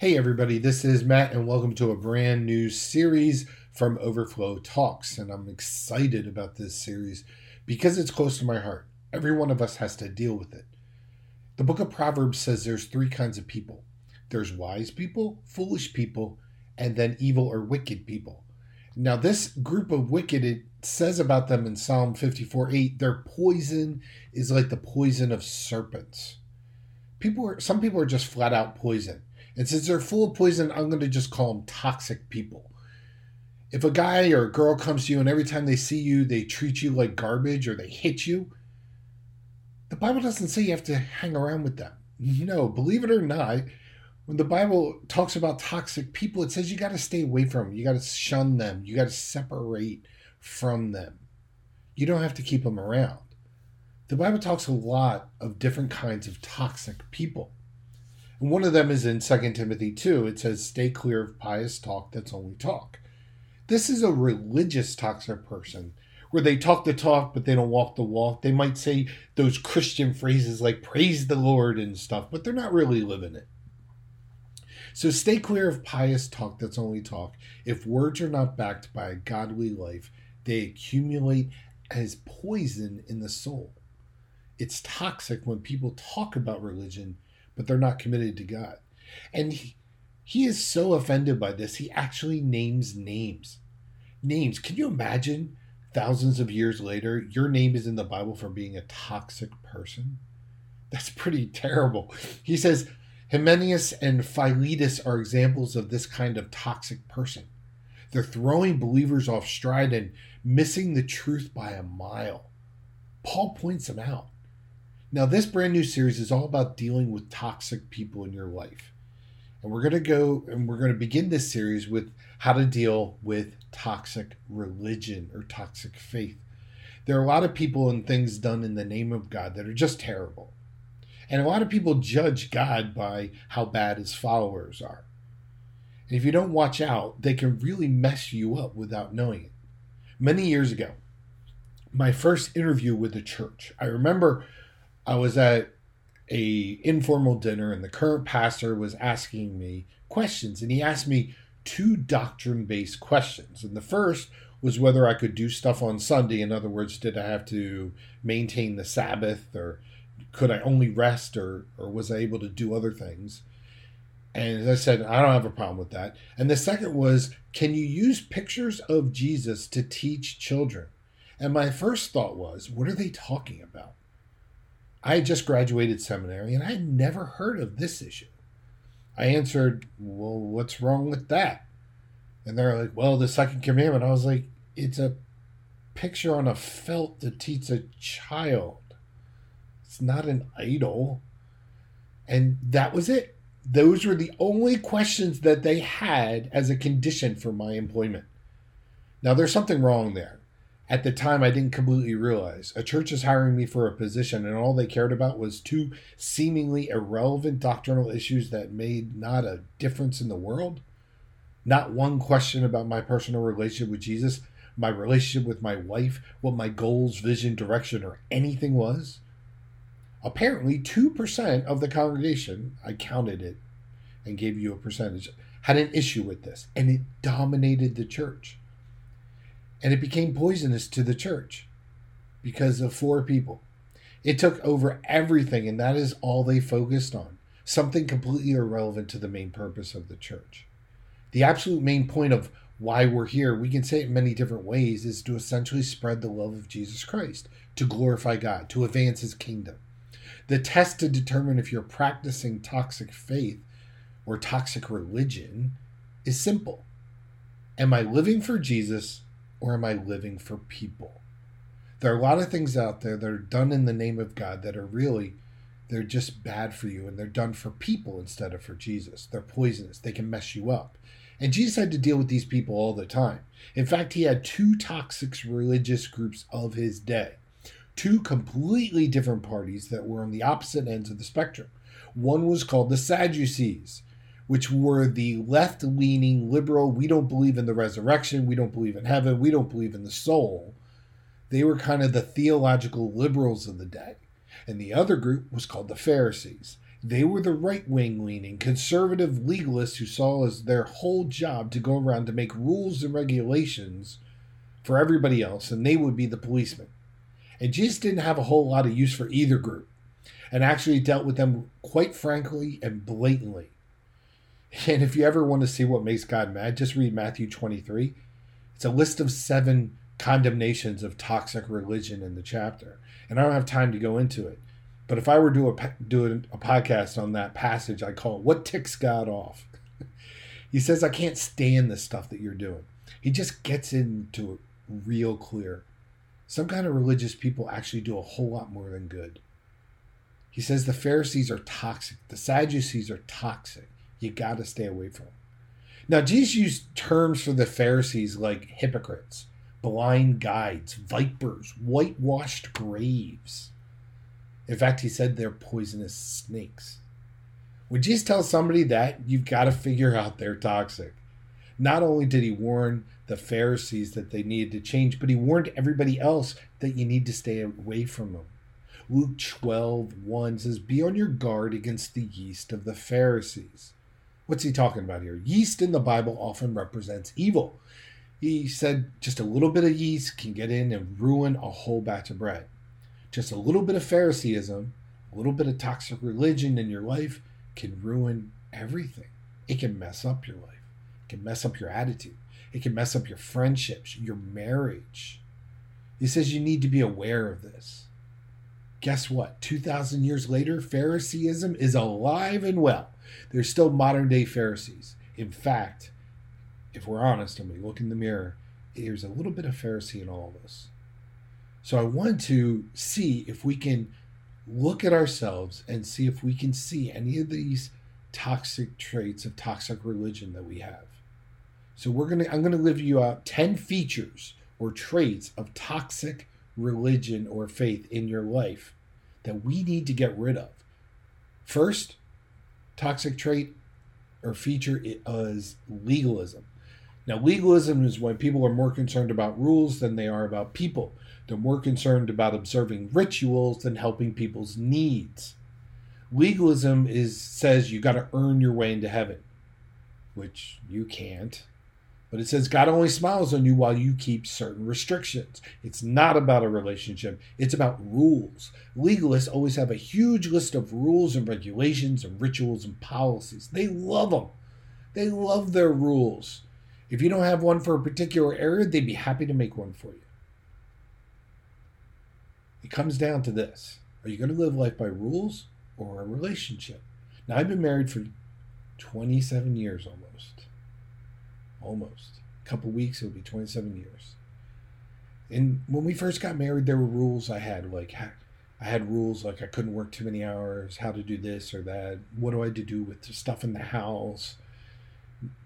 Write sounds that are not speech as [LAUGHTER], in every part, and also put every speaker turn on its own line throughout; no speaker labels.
Hey, everybody, this is Matt, and welcome to a brand new series from Overflow Talks. And I'm excited about this series because it's close to my heart. Every one of us has to deal with it. The book of Proverbs says there's three kinds of people there's wise people, foolish people, and then evil or wicked people. Now, this group of wicked, it says about them in Psalm 54 8, their poison is like the poison of serpents. People are, some people are just flat out poison and since they're full of poison, I'm going to just call them toxic people. If a guy or a girl comes to you and every time they see you, they treat you like garbage or they hit you, the Bible doesn't say you have to hang around with them. No, believe it or not, when the Bible talks about toxic people, it says you got to stay away from them. You got to shun them. You got to separate from them. You don't have to keep them around. The Bible talks a lot of different kinds of toxic people. One of them is in 2 Timothy 2. It says, Stay clear of pious talk that's only talk. This is a religious toxic person where they talk the talk, but they don't walk the walk. They might say those Christian phrases like praise the Lord and stuff, but they're not really living it. So stay clear of pious talk that's only talk. If words are not backed by a godly life, they accumulate as poison in the soul. It's toxic when people talk about religion but they're not committed to God. And he, he is so offended by this, he actually names names. Names. Can you imagine thousands of years later, your name is in the Bible for being a toxic person? That's pretty terrible. He says, Hymenaeus and Philetus are examples of this kind of toxic person. They're throwing believers off stride and missing the truth by a mile. Paul points them out. Now, this brand new series is all about dealing with toxic people in your life. And we're going to go and we're going to begin this series with how to deal with toxic religion or toxic faith. There are a lot of people and things done in the name of God that are just terrible. And a lot of people judge God by how bad his followers are. And if you don't watch out, they can really mess you up without knowing it. Many years ago, my first interview with the church, I remember I was at a informal dinner and the current pastor was asking me questions and he asked me two doctrine based questions. And the first was whether I could do stuff on Sunday. In other words, did I have to maintain the Sabbath or could I only rest or, or was I able to do other things? And as I said, I don't have a problem with that. And the second was, can you use pictures of Jesus to teach children? And my first thought was, what are they talking about? I had just graduated seminary and I had never heard of this issue. I answered, Well, what's wrong with that? And they're like, Well, the second commandment. I was like, It's a picture on a felt to teach a child. It's not an idol. And that was it. Those were the only questions that they had as a condition for my employment. Now, there's something wrong there at the time I didn't completely realize. A church is hiring me for a position, and all they cared about was two seemingly irrelevant doctrinal issues that made not a difference in the world. Not one question about my personal relationship with Jesus, my relationship with my wife, what my goals, vision, direction, or anything was. Apparently, 2% of the congregation, I counted it and gave you a percentage, had an issue with this, and it dominated the church. And it became poisonous to the church because of four people. It took over everything, and that is all they focused on something completely irrelevant to the main purpose of the church. The absolute main point of why we're here, we can say it in many different ways, is to essentially spread the love of Jesus Christ, to glorify God, to advance his kingdom. The test to determine if you're practicing toxic faith or toxic religion is simple Am I living for Jesus or am I living for people? There are a lot of things out there that are done in the name of God that are really they're just bad for you and they're done for people instead of for Jesus. They're poisonous. They can mess you up. And Jesus had to deal with these people all the time. In fact, he had two toxic religious groups of his day, two completely different parties that were on the opposite ends of the spectrum. One was called the Sadducees, which were the left leaning liberal, we don't believe in the resurrection, we don't believe in heaven, we don't believe in the soul. They were kind of the theological liberals of the day. And the other group was called the Pharisees. They were the right wing leaning, conservative legalists who saw as their whole job to go around to make rules and regulations for everybody else, and they would be the policemen. And Jesus didn't have a whole lot of use for either group, and actually dealt with them quite frankly and blatantly. And if you ever want to see what makes God mad, just read Matthew 23. It's a list of seven condemnations of toxic religion in the chapter. And I don't have time to go into it. But if I were to do a, do a podcast on that passage, I call it What Ticks God Off? [LAUGHS] he says, I can't stand the stuff that you're doing. He just gets into it real clear. Some kind of religious people actually do a whole lot more than good. He says the Pharisees are toxic, the Sadducees are toxic. You got to stay away from them. Now, Jesus used terms for the Pharisees like hypocrites, blind guides, vipers, whitewashed graves. In fact, he said they're poisonous snakes. When Jesus tells somebody that, you've got to figure out they're toxic. Not only did he warn the Pharisees that they needed to change, but he warned everybody else that you need to stay away from them. Luke 12, 1 says, Be on your guard against the yeast of the Pharisees. What's he talking about here? Yeast in the Bible often represents evil. He said just a little bit of yeast can get in and ruin a whole batch of bread. Just a little bit of Phariseeism, a little bit of toxic religion in your life can ruin everything. It can mess up your life. It can mess up your attitude. It can mess up your friendships, your marriage. He says you need to be aware of this. Guess what? 2,000 years later, Phariseeism is alive and well. There's still modern day Pharisees. In fact, if we're honest and we look in the mirror, there's a little bit of Pharisee in all of us. So I want to see if we can look at ourselves and see if we can see any of these toxic traits of toxic religion that we have. So we're gonna I'm gonna give you out 10 features or traits of toxic religion or faith in your life that we need to get rid of. First, toxic trait or feature is legalism. Now, legalism is when people are more concerned about rules than they are about people. They're more concerned about observing rituals than helping people's needs. Legalism is says you got to earn your way into heaven, which you can't. But it says God only smiles on you while you keep certain restrictions. It's not about a relationship, it's about rules. Legalists always have a huge list of rules and regulations and rituals and policies. They love them. They love their rules. If you don't have one for a particular area, they'd be happy to make one for you. It comes down to this Are you going to live life by rules or a relationship? Now, I've been married for 27 years almost. Almost. A couple weeks, it'll be 27 years. And when we first got married, there were rules I had. Like, I had rules like I couldn't work too many hours, how to do this or that, what do I do with the stuff in the house,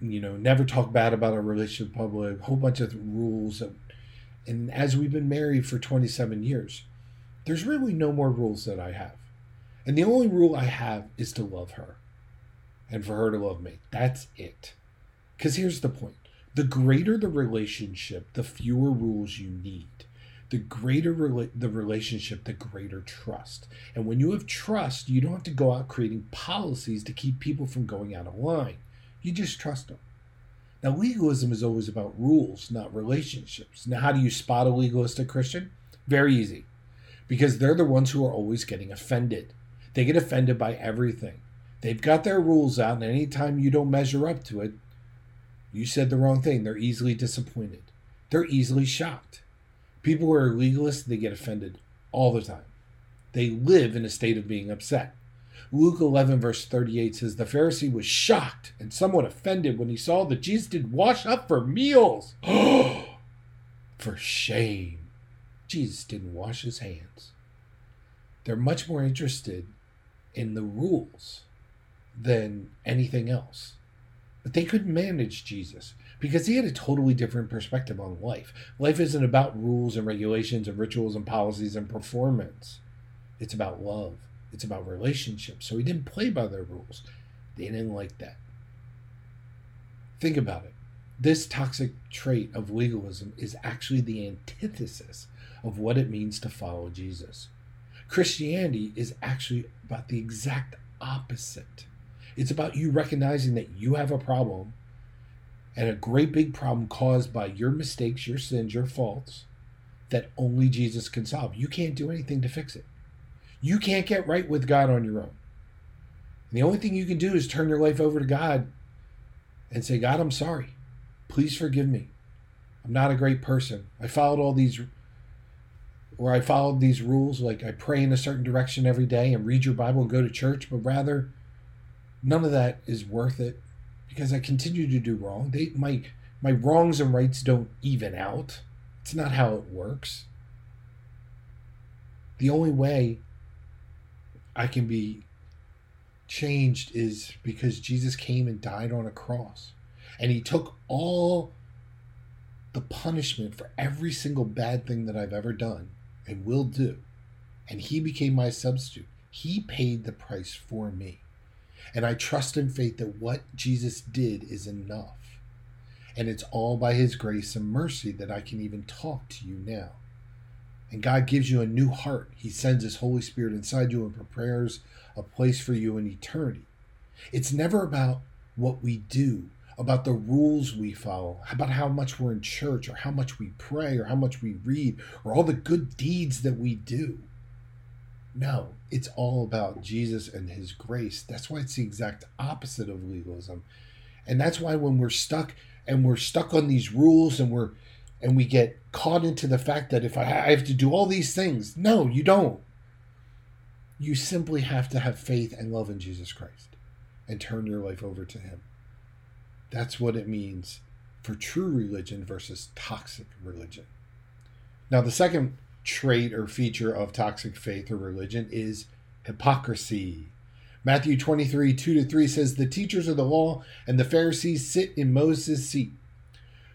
you know, never talk bad about our relationship public, a whole bunch of rules. And as we've been married for 27 years, there's really no more rules that I have. And the only rule I have is to love her and for her to love me. That's it. Because here's the point the greater the relationship, the fewer rules you need. The greater rela- the relationship, the greater trust. And when you have trust, you don't have to go out creating policies to keep people from going out of line. You just trust them. Now, legalism is always about rules, not relationships. Now, how do you spot a legalistic Christian? Very easy. Because they're the ones who are always getting offended. They get offended by everything. They've got their rules out, and anytime you don't measure up to it, you said the wrong thing. They're easily disappointed. They're easily shocked. People who are legalists, they get offended all the time. They live in a state of being upset. Luke 11, verse 38 says, The Pharisee was shocked and somewhat offended when he saw that Jesus did wash up for meals. [GASPS] for shame. Jesus didn't wash his hands. They're much more interested in the rules than anything else. But they couldn't manage Jesus because he had a totally different perspective on life. Life isn't about rules and regulations and rituals and policies and performance, it's about love, it's about relationships. So he didn't play by their rules. They didn't like that. Think about it. This toxic trait of legalism is actually the antithesis of what it means to follow Jesus. Christianity is actually about the exact opposite. It's about you recognizing that you have a problem and a great big problem caused by your mistakes, your sins, your faults that only Jesus can solve. You can't do anything to fix it. You can't get right with God on your own. And the only thing you can do is turn your life over to God and say, God, I'm sorry. Please forgive me. I'm not a great person. I followed all these or I followed these rules, like I pray in a certain direction every day and read your Bible and go to church, but rather none of that is worth it because I continue to do wrong. They my my wrongs and rights don't even out. It's not how it works. The only way I can be changed is because Jesus came and died on a cross. And he took all the punishment for every single bad thing that I've ever done and will do. And he became my substitute. He paid the price for me. And I trust in faith that what Jesus did is enough. And it's all by his grace and mercy that I can even talk to you now. And God gives you a new heart. He sends his Holy Spirit inside you and prepares a place for you in eternity. It's never about what we do, about the rules we follow, about how much we're in church, or how much we pray, or how much we read, or all the good deeds that we do. No, it's all about Jesus and his grace. That's why it's the exact opposite of legalism. And that's why when we're stuck and we're stuck on these rules and we're and we get caught into the fact that if I have to do all these things, no, you don't. You simply have to have faith and love in Jesus Christ and turn your life over to him. That's what it means for true religion versus toxic religion. Now, the second trait or feature of toxic faith or religion is hypocrisy. Matthew 23, 2 to 3 says, The teachers of the law and the Pharisees sit in Moses' seat.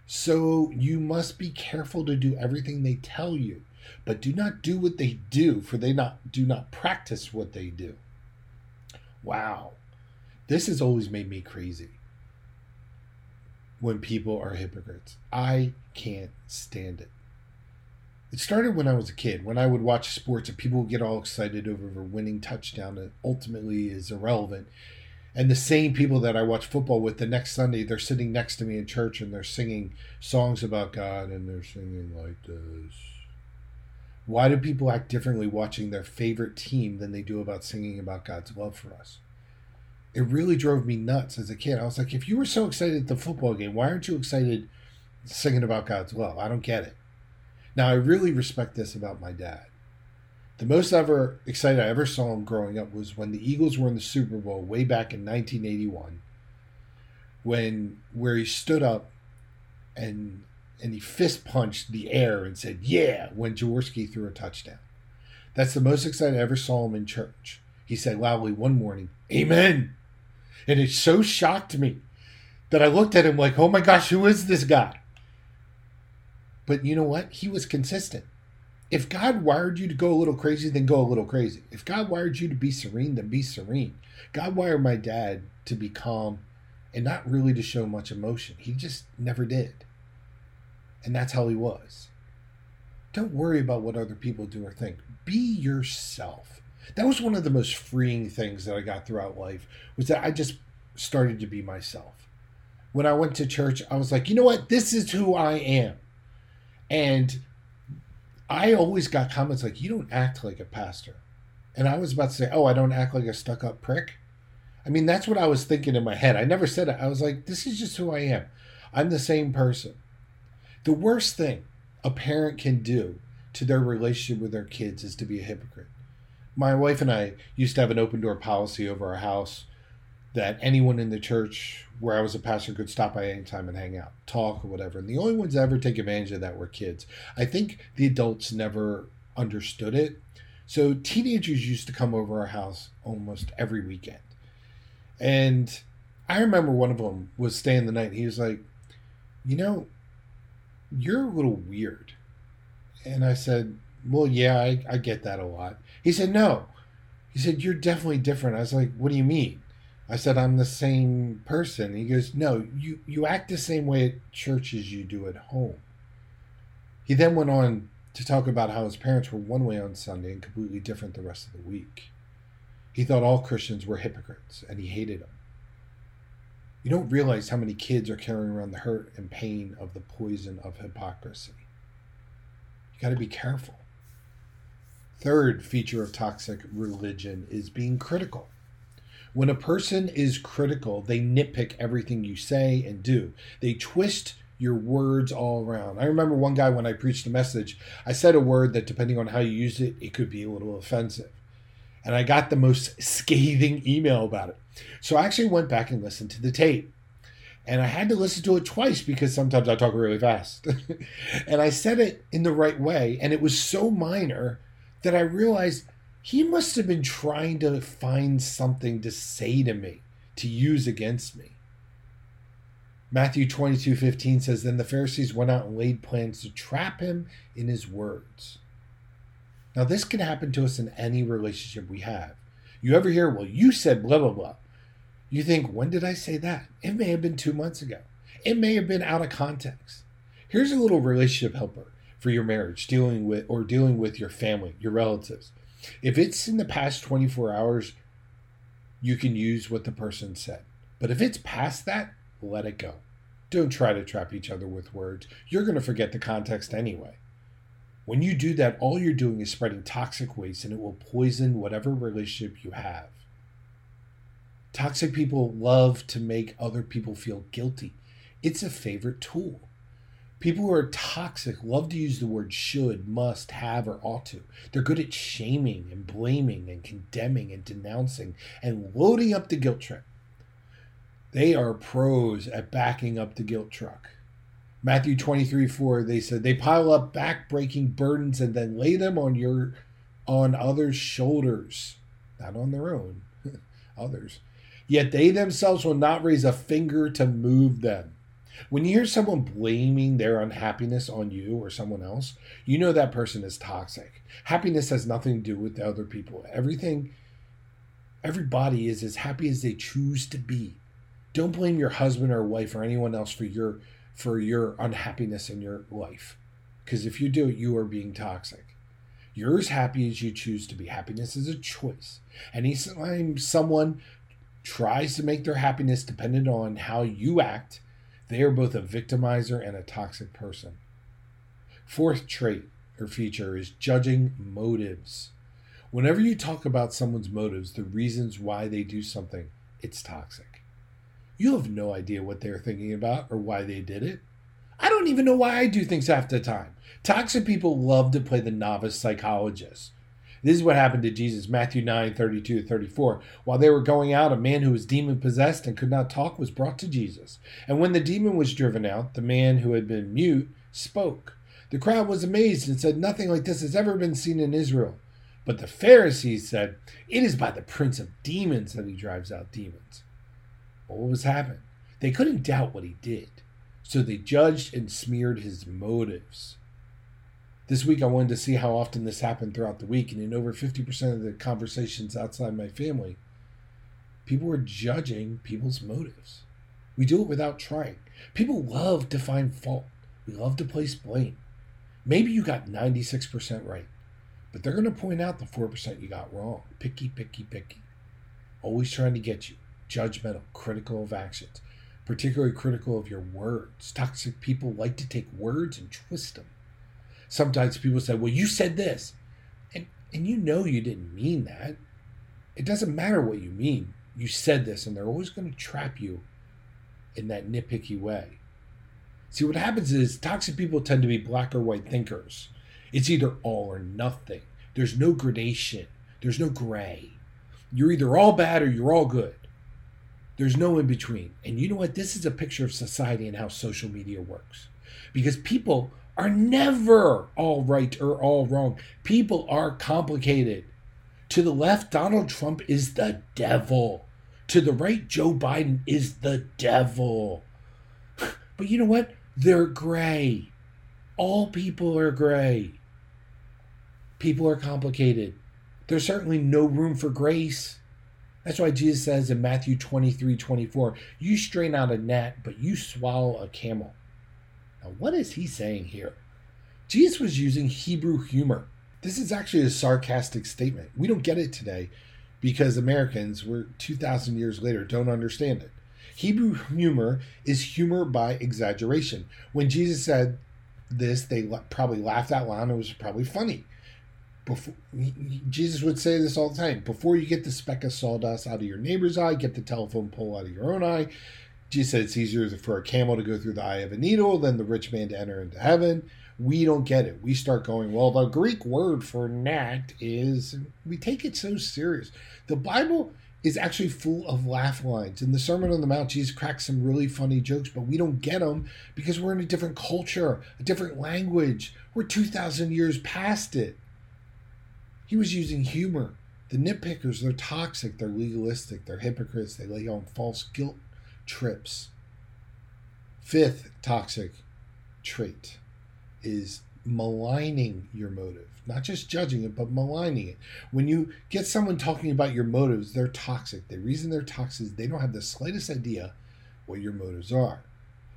So you must be careful to do everything they tell you, but do not do what they do, for they not do not practice what they do. Wow. This has always made me crazy when people are hypocrites. I can't stand it. It started when I was a kid, when I would watch sports and people would get all excited over a winning touchdown that ultimately is irrelevant. And the same people that I watch football with the next Sunday, they're sitting next to me in church and they're singing songs about God and they're singing like this. Why do people act differently watching their favorite team than they do about singing about God's love for us? It really drove me nuts as a kid. I was like, if you were so excited at the football game, why aren't you excited singing about God's love? I don't get it. Now, I really respect this about my dad. The most ever excited I ever saw him growing up was when the Eagles were in the Super Bowl way back in 1981, when where he stood up and and he fist punched the air and said, "Yeah!" when Jaworski threw a touchdown. That's the most excited I ever saw him in church. He said loudly one morning, "Amen," and it so shocked me that I looked at him like, "Oh my gosh, who is this guy?" But you know what? He was consistent. If God wired you to go a little crazy, then go a little crazy. If God wired you to be serene, then be serene. God wired my dad to be calm and not really to show much emotion. He just never did. And that's how he was. Don't worry about what other people do or think. Be yourself. That was one of the most freeing things that I got throughout life was that I just started to be myself. When I went to church, I was like, you know what? This is who I am. And I always got comments like, you don't act like a pastor. And I was about to say, oh, I don't act like a stuck up prick. I mean, that's what I was thinking in my head. I never said it. I was like, this is just who I am. I'm the same person. The worst thing a parent can do to their relationship with their kids is to be a hypocrite. My wife and I used to have an open door policy over our house that anyone in the church where I was a pastor could stop by any time and hang out, talk or whatever. And the only ones that ever take advantage of that were kids. I think the adults never understood it. So teenagers used to come over our house almost every weekend. And I remember one of them was staying the night. He was like, You know, you're a little weird. And I said, Well, yeah, I, I get that a lot. He said, No. He said, You're definitely different. I was like, What do you mean? I said, I'm the same person. He goes, No, you, you act the same way at church as you do at home. He then went on to talk about how his parents were one way on Sunday and completely different the rest of the week. He thought all Christians were hypocrites and he hated them. You don't realize how many kids are carrying around the hurt and pain of the poison of hypocrisy. You got to be careful. Third feature of toxic religion is being critical. When a person is critical, they nitpick everything you say and do. They twist your words all around. I remember one guy when I preached a message, I said a word that depending on how you use it, it could be a little offensive. And I got the most scathing email about it. So I actually went back and listened to the tape. And I had to listen to it twice because sometimes I talk really fast. [LAUGHS] and I said it in the right way. And it was so minor that I realized he must have been trying to find something to say to me, to use against me. Matthew 22 15 says, Then the Pharisees went out and laid plans to trap him in his words. Now, this can happen to us in any relationship we have. You ever hear, Well, you said blah, blah, blah. You think, When did I say that? It may have been two months ago. It may have been out of context. Here's a little relationship helper for your marriage, dealing with or dealing with your family, your relatives. If it's in the past 24 hours, you can use what the person said. But if it's past that, let it go. Don't try to trap each other with words. You're going to forget the context anyway. When you do that, all you're doing is spreading toxic waste and it will poison whatever relationship you have. Toxic people love to make other people feel guilty. It's a favorite tool. People who are toxic love to use the word should, must, have, or ought to. They're good at shaming and blaming and condemning and denouncing and loading up the guilt trip. They are pros at backing up the guilt truck. Matthew 23 4, they said, they pile up back breaking burdens and then lay them on your on others' shoulders, not on their own, [LAUGHS] others. Yet they themselves will not raise a finger to move them. When you hear someone blaming their unhappiness on you or someone else, you know that person is toxic. Happiness has nothing to do with other people. Everything, everybody is as happy as they choose to be. Don't blame your husband or wife or anyone else for your for your unhappiness in your life. Because if you do you are being toxic. You're as happy as you choose to be. Happiness is a choice. Anytime someone tries to make their happiness dependent on how you act, they are both a victimizer and a toxic person. Fourth trait or feature is judging motives. Whenever you talk about someone's motives, the reasons why they do something, it's toxic. You have no idea what they're thinking about or why they did it. I don't even know why I do things half the time. Toxic people love to play the novice psychologist. This is what happened to Jesus, Matthew 9, 32 34. While they were going out, a man who was demon possessed and could not talk was brought to Jesus. And when the demon was driven out, the man who had been mute spoke. The crowd was amazed and said, Nothing like this has ever been seen in Israel. But the Pharisees said, It is by the prince of demons that he drives out demons. What was happening? They couldn't doubt what he did, so they judged and smeared his motives. This week, I wanted to see how often this happened throughout the week, and in over 50% of the conversations outside my family, people were judging people's motives. We do it without trying. People love to find fault, we love to place blame. Maybe you got 96% right, but they're going to point out the 4% you got wrong. Picky, picky, picky. Always trying to get you. Judgmental, critical of actions, particularly critical of your words. Toxic people like to take words and twist them sometimes people say, well, you said this. And, and you know you didn't mean that. It doesn't matter what you mean. You said this, and they're always going to trap you in that nitpicky way. See, what happens is toxic people tend to be black or white thinkers. It's either all or nothing. There's no gradation, there's no gray. You're either all bad or you're all good. There's no in between. And you know what? This is a picture of society and how social media works. Because people are never all right or all wrong. People are complicated. To the left, Donald Trump is the devil. To the right, Joe Biden is the devil. [SIGHS] But you know what? They're gray. All people are gray. People are complicated. There's certainly no room for grace. That's why Jesus says in Matthew 23 24, you strain out a gnat, but you swallow a camel. Now, what is he saying here? Jesus was using Hebrew humor. This is actually a sarcastic statement. We don't get it today because Americans, we're 2,000 years later, don't understand it. Hebrew humor is humor by exaggeration. When Jesus said this, they probably laughed out loud. It was probably funny. Before, Jesus would say this all the time. Before you get the speck of sawdust out of your neighbor's eye, get the telephone pole out of your own eye. Jesus said it's easier for a camel to go through the eye of a needle than the rich man to enter into heaven. We don't get it. We start going, well, the Greek word for gnat is, we take it so serious. The Bible is actually full of laugh lines. In the Sermon on the Mount, Jesus cracks some really funny jokes, but we don't get them because we're in a different culture, a different language. We're 2,000 years past it. He was using humor. The nitpickers, they're toxic, they're legalistic, they're hypocrites, they lay on false guilt trips. Fifth toxic trait is maligning your motive. Not just judging it, but maligning it. When you get someone talking about your motives, they're toxic. The reason they're toxic is they don't have the slightest idea what your motives are.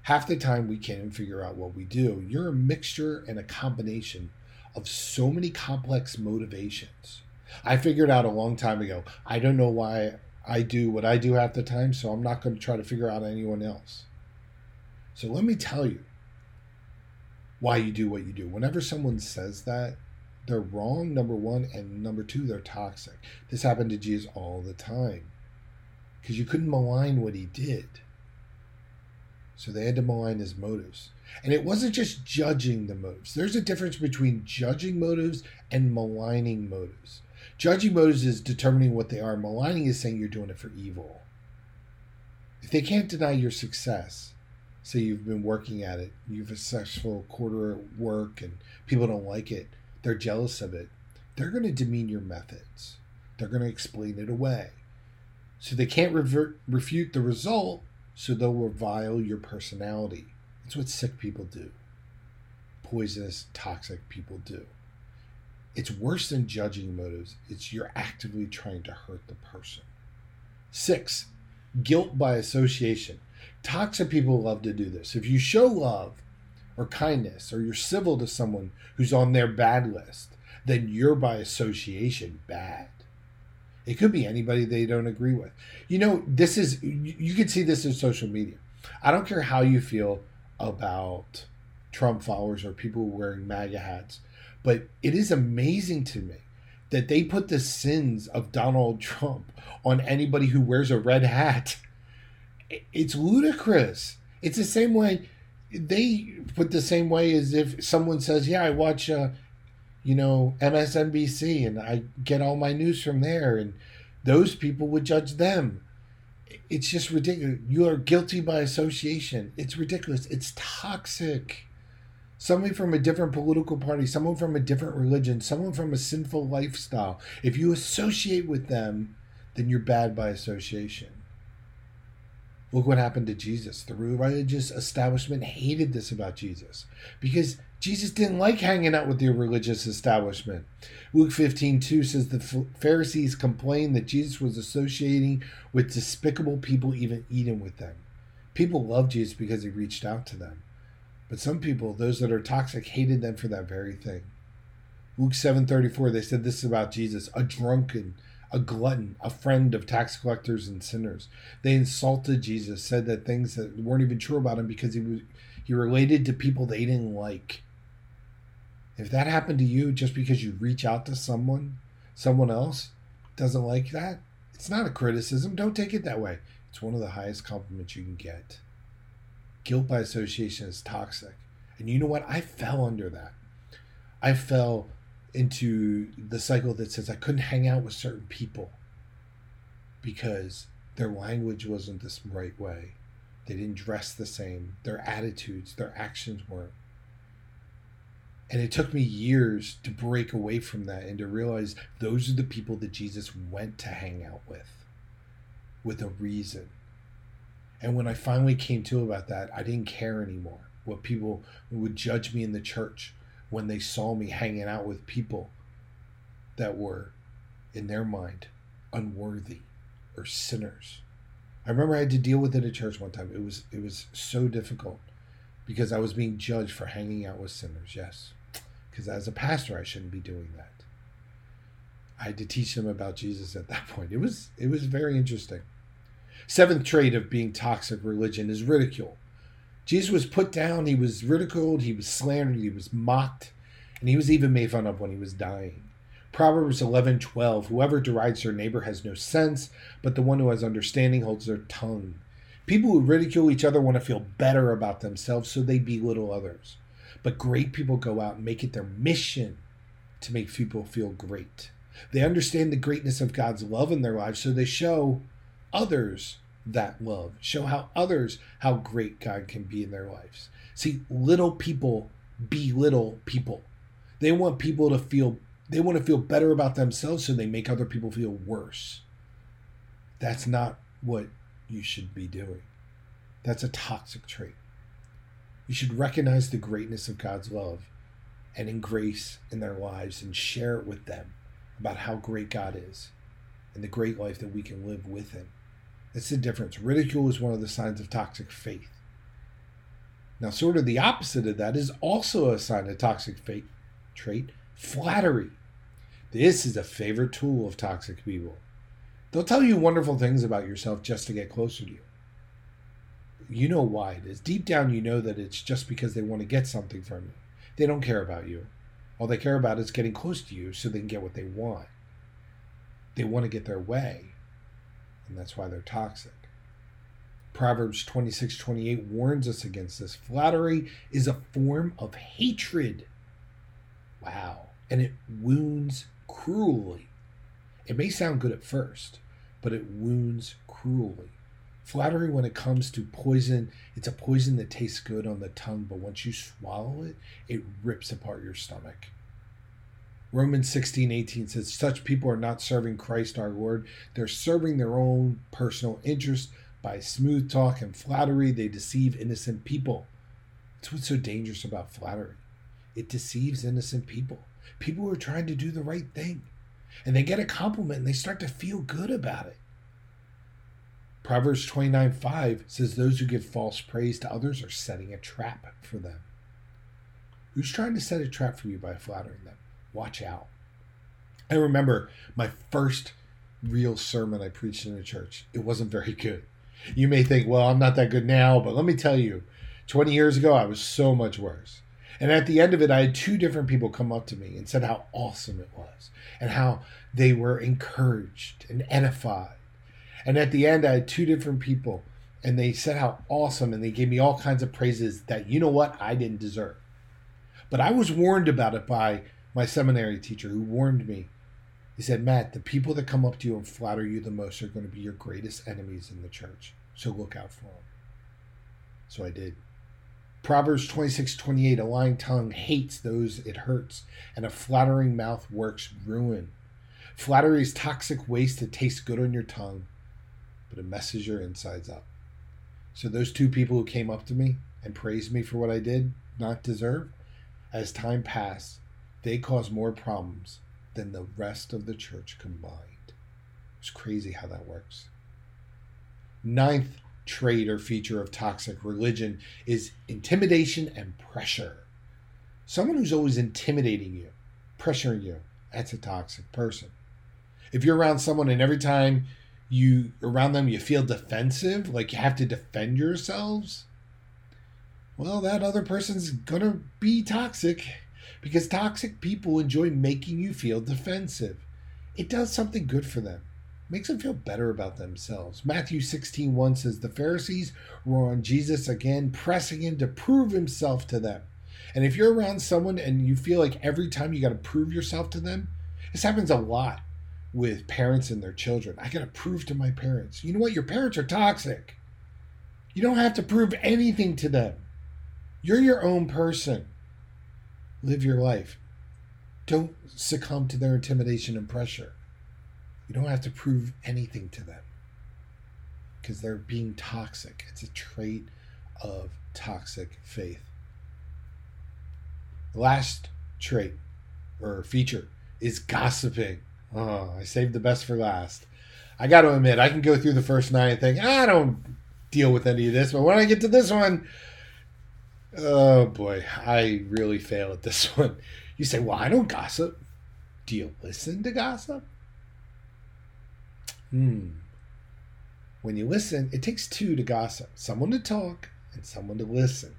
Half the time, we can't even figure out what we do. You're a mixture and a combination of so many complex motivations. I figured out a long time ago. I don't know why I do what I do half the time, so I'm not going to try to figure out anyone else. So let me tell you why you do what you do. Whenever someone says that, they're wrong, number one, and number two, they're toxic. This happened to Jesus all the time because you couldn't malign what he did. So they had to malign his motives. And it wasn't just judging the motives. There's a difference between judging motives and maligning motives. Judging motives is determining what they are. Maligning is saying you're doing it for evil. If they can't deny your success, say you've been working at it, you've a successful quarter at work and people don't like it, they're jealous of it, they're going to demean your methods. They're going to explain it away. So they can't revert, refute the result, so they'll revile your personality. That's what sick people do. Poisonous, toxic people do. It's worse than judging motives. It's you're actively trying to hurt the person. Six, guilt by association. Toxic people love to do this. If you show love or kindness or you're civil to someone who's on their bad list, then you're by association bad. It could be anybody they don't agree with. You know, this is, you can see this in social media. I don't care how you feel about Trump followers or people wearing MAGA hats. But it is amazing to me that they put the sins of Donald Trump on anybody who wears a red hat. It's ludicrous. It's the same way they put the same way as if someone says, "Yeah, I watch, uh, you know, MSNBC and I get all my news from there," and those people would judge them. It's just ridiculous. You are guilty by association. It's ridiculous. It's toxic somebody from a different political party, someone from a different religion, someone from a sinful lifestyle, if you associate with them, then you're bad by association. Look what happened to Jesus. The religious establishment hated this about Jesus because Jesus didn't like hanging out with the religious establishment. Luke 15 2 says the Pharisees complained that Jesus was associating with despicable people, even eating with them. People loved Jesus because he reached out to them. But some people, those that are toxic, hated them for that very thing. Luke 7:34 they said this is about Jesus, a drunken, a glutton, a friend of tax collectors and sinners. They insulted Jesus, said that things that weren't even true about him because he was he related to people they didn't like. If that happened to you just because you reach out to someone, someone else doesn't like that, it's not a criticism. Don't take it that way. It's one of the highest compliments you can get guilt by association is toxic. And you know what? I fell under that. I fell into the cycle that says I couldn't hang out with certain people because their language wasn't this right way. They didn't dress the same. Their attitudes, their actions weren't. And it took me years to break away from that and to realize those are the people that Jesus went to hang out with with a reason. And when I finally came to about that, I didn't care anymore what people would judge me in the church when they saw me hanging out with people that were, in their mind, unworthy or sinners. I remember I had to deal with it at church one time. It was it was so difficult because I was being judged for hanging out with sinners. Yes, because as a pastor, I shouldn't be doing that. I had to teach them about Jesus at that [LAUGHS] point. It was it was very interesting. Seventh trait of being toxic religion is ridicule. Jesus was put down, he was ridiculed, he was slandered, he was mocked, and he was even made fun of when he was dying. Proverbs 11:12 Whoever derides their neighbor has no sense, but the one who has understanding holds their tongue. People who ridicule each other want to feel better about themselves, so they belittle others. But great people go out and make it their mission to make people feel great. They understand the greatness of God's love in their lives, so they show others that love, show how others how great God can be in their lives. See, little people belittle people. They want people to feel they want to feel better about themselves so they make other people feel worse. That's not what you should be doing. That's a toxic trait. You should recognize the greatness of God's love and in grace in their lives and share it with them about how great God is and the great life that we can live with Him. That's the difference. Ridicule is one of the signs of toxic faith. Now, sort of the opposite of that is also a sign of toxic faith trait flattery. This is a favorite tool of toxic people. They'll tell you wonderful things about yourself just to get closer to you. You know why it is. Deep down, you know that it's just because they want to get something from you. They don't care about you. All they care about is getting close to you so they can get what they want. They want to get their way, and that's why they're toxic. Proverbs 26 28 warns us against this. Flattery is a form of hatred. Wow. And it wounds cruelly. It may sound good at first, but it wounds cruelly. Flattery, when it comes to poison, it's a poison that tastes good on the tongue, but once you swallow it, it rips apart your stomach. Romans 16, 18 says, Such people are not serving Christ our Lord. They're serving their own personal interest by smooth talk and flattery. They deceive innocent people. That's what's so dangerous about flattery. It deceives innocent people. People who are trying to do the right thing. And they get a compliment and they start to feel good about it. Proverbs 29 5 says, Those who give false praise to others are setting a trap for them. Who's trying to set a trap for you by flattering them? Watch out. I remember my first real sermon I preached in a church. It wasn't very good. You may think, well, I'm not that good now, but let me tell you, 20 years ago, I was so much worse. And at the end of it, I had two different people come up to me and said how awesome it was and how they were encouraged and edified and at the end, I had two different people, and they said how awesome, and they gave me all kinds of praises that, you know what, I didn't deserve. But I was warned about it by my seminary teacher who warned me. He said, Matt, the people that come up to you and flatter you the most are going to be your greatest enemies in the church. So look out for them. So I did. Proverbs 26 28 A lying tongue hates those it hurts, and a flattering mouth works ruin. Flattery is toxic waste that tastes good on your tongue but it messes your insides up. So those two people who came up to me and praised me for what I did not deserve, as time passed, they cause more problems than the rest of the church combined. It's crazy how that works. Ninth trait or feature of toxic religion is intimidation and pressure. Someone who's always intimidating you, pressuring you, that's a toxic person. If you're around someone and every time you around them you feel defensive, like you have to defend yourselves, well, that other person's gonna be toxic because toxic people enjoy making you feel defensive. It does something good for them. Makes them feel better about themselves. Matthew 16 1 says, The Pharisees were on Jesus again, pressing him to prove himself to them. And if you're around someone and you feel like every time you got to prove yourself to them, this happens a lot with parents and their children. I got to prove to my parents. You know what? Your parents are toxic. You don't have to prove anything to them. You're your own person. Live your life. Don't succumb to their intimidation and pressure. You don't have to prove anything to them because they're being toxic. It's a trait of toxic faith. The last trait or feature is gossiping. Oh, I saved the best for last. I got to admit, I can go through the first nine and think, I don't deal with any of this, but when I get to this one, oh boy, I really fail at this [LAUGHS] one. You say, well, I don't gossip. Do you listen to gossip? Hmm. When you listen, it takes two to gossip someone to talk and someone to listen.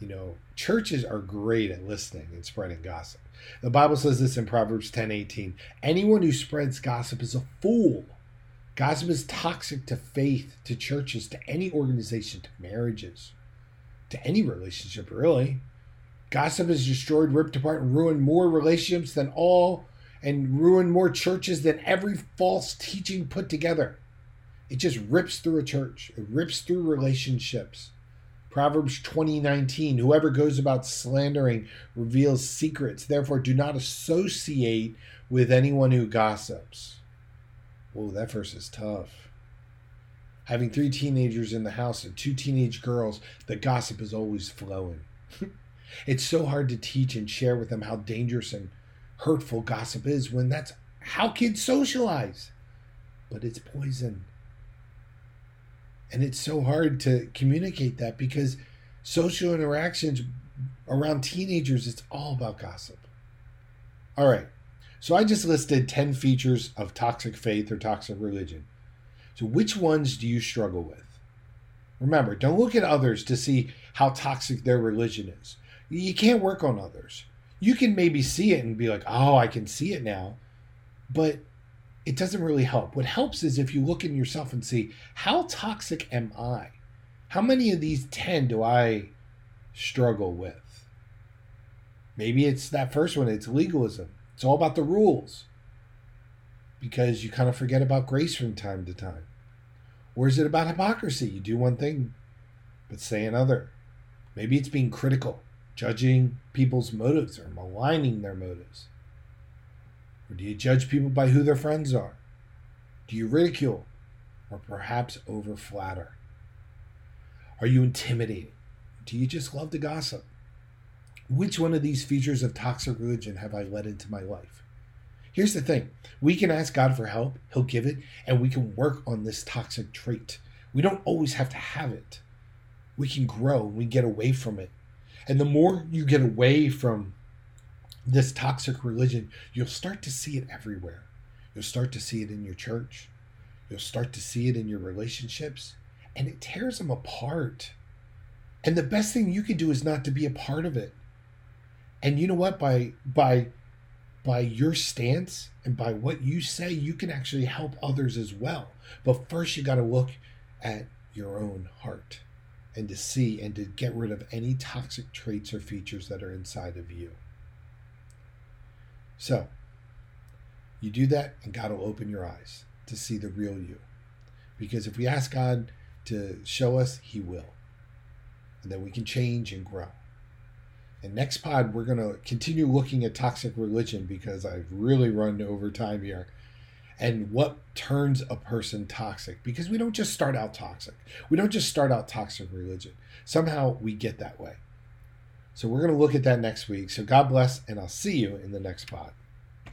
You know, churches are great at listening and spreading gossip. The Bible says this in Proverbs 10 18. Anyone who spreads gossip is a fool. Gossip is toxic to faith, to churches, to any organization, to marriages, to any relationship, really. Gossip has destroyed, ripped apart, and ruined more relationships than all, and ruined more churches than every false teaching put together. It just rips through a church, it rips through relationships. Proverbs 20:19 Whoever goes about slandering reveals secrets. Therefore do not associate with anyone who gossips. Whoa, that verse is tough. Having three teenagers in the house and two teenage girls, the gossip is always flowing. [LAUGHS] it's so hard to teach and share with them how dangerous and hurtful gossip is when that's how kids socialize. But it's poison. And it's so hard to communicate that because social interactions around teenagers, it's all about gossip. All right. So I just listed 10 features of toxic faith or toxic religion. So which ones do you struggle with? Remember, don't look at others to see how toxic their religion is. You can't work on others. You can maybe see it and be like, oh, I can see it now. But it doesn't really help. What helps is if you look in yourself and see how toxic am I? How many of these 10 do I struggle with? Maybe it's that first one, it's legalism. It's all about the rules because you kind of forget about grace from time to time. Or is it about hypocrisy? You do one thing, but say another. Maybe it's being critical, judging people's motives or maligning their motives. Or do you judge people by who their friends are? Do you ridicule or perhaps over flatter? Are you intimidating? Do you just love to gossip? Which one of these features of toxic religion have I let into my life? Here's the thing we can ask God for help, He'll give it, and we can work on this toxic trait. We don't always have to have it. We can grow and we get away from it. And the more you get away from this toxic religion, you'll start to see it everywhere. You'll start to see it in your church. You'll start to see it in your relationships, and it tears them apart. And the best thing you can do is not to be a part of it. And you know what? By by by your stance and by what you say, you can actually help others as well. But first, you got to look at your own heart and to see and to get rid of any toxic traits or features that are inside of you. So, you do that, and God will open your eyes to see the real you. Because if we ask God to show us, He will. And then we can change and grow. And next pod, we're going to continue looking at toxic religion because I've really run over time here. And what turns a person toxic? Because we don't just start out toxic. We don't just start out toxic religion. Somehow we get that way. So we're going to look at that next week. So God bless, and I'll see you in the next pod.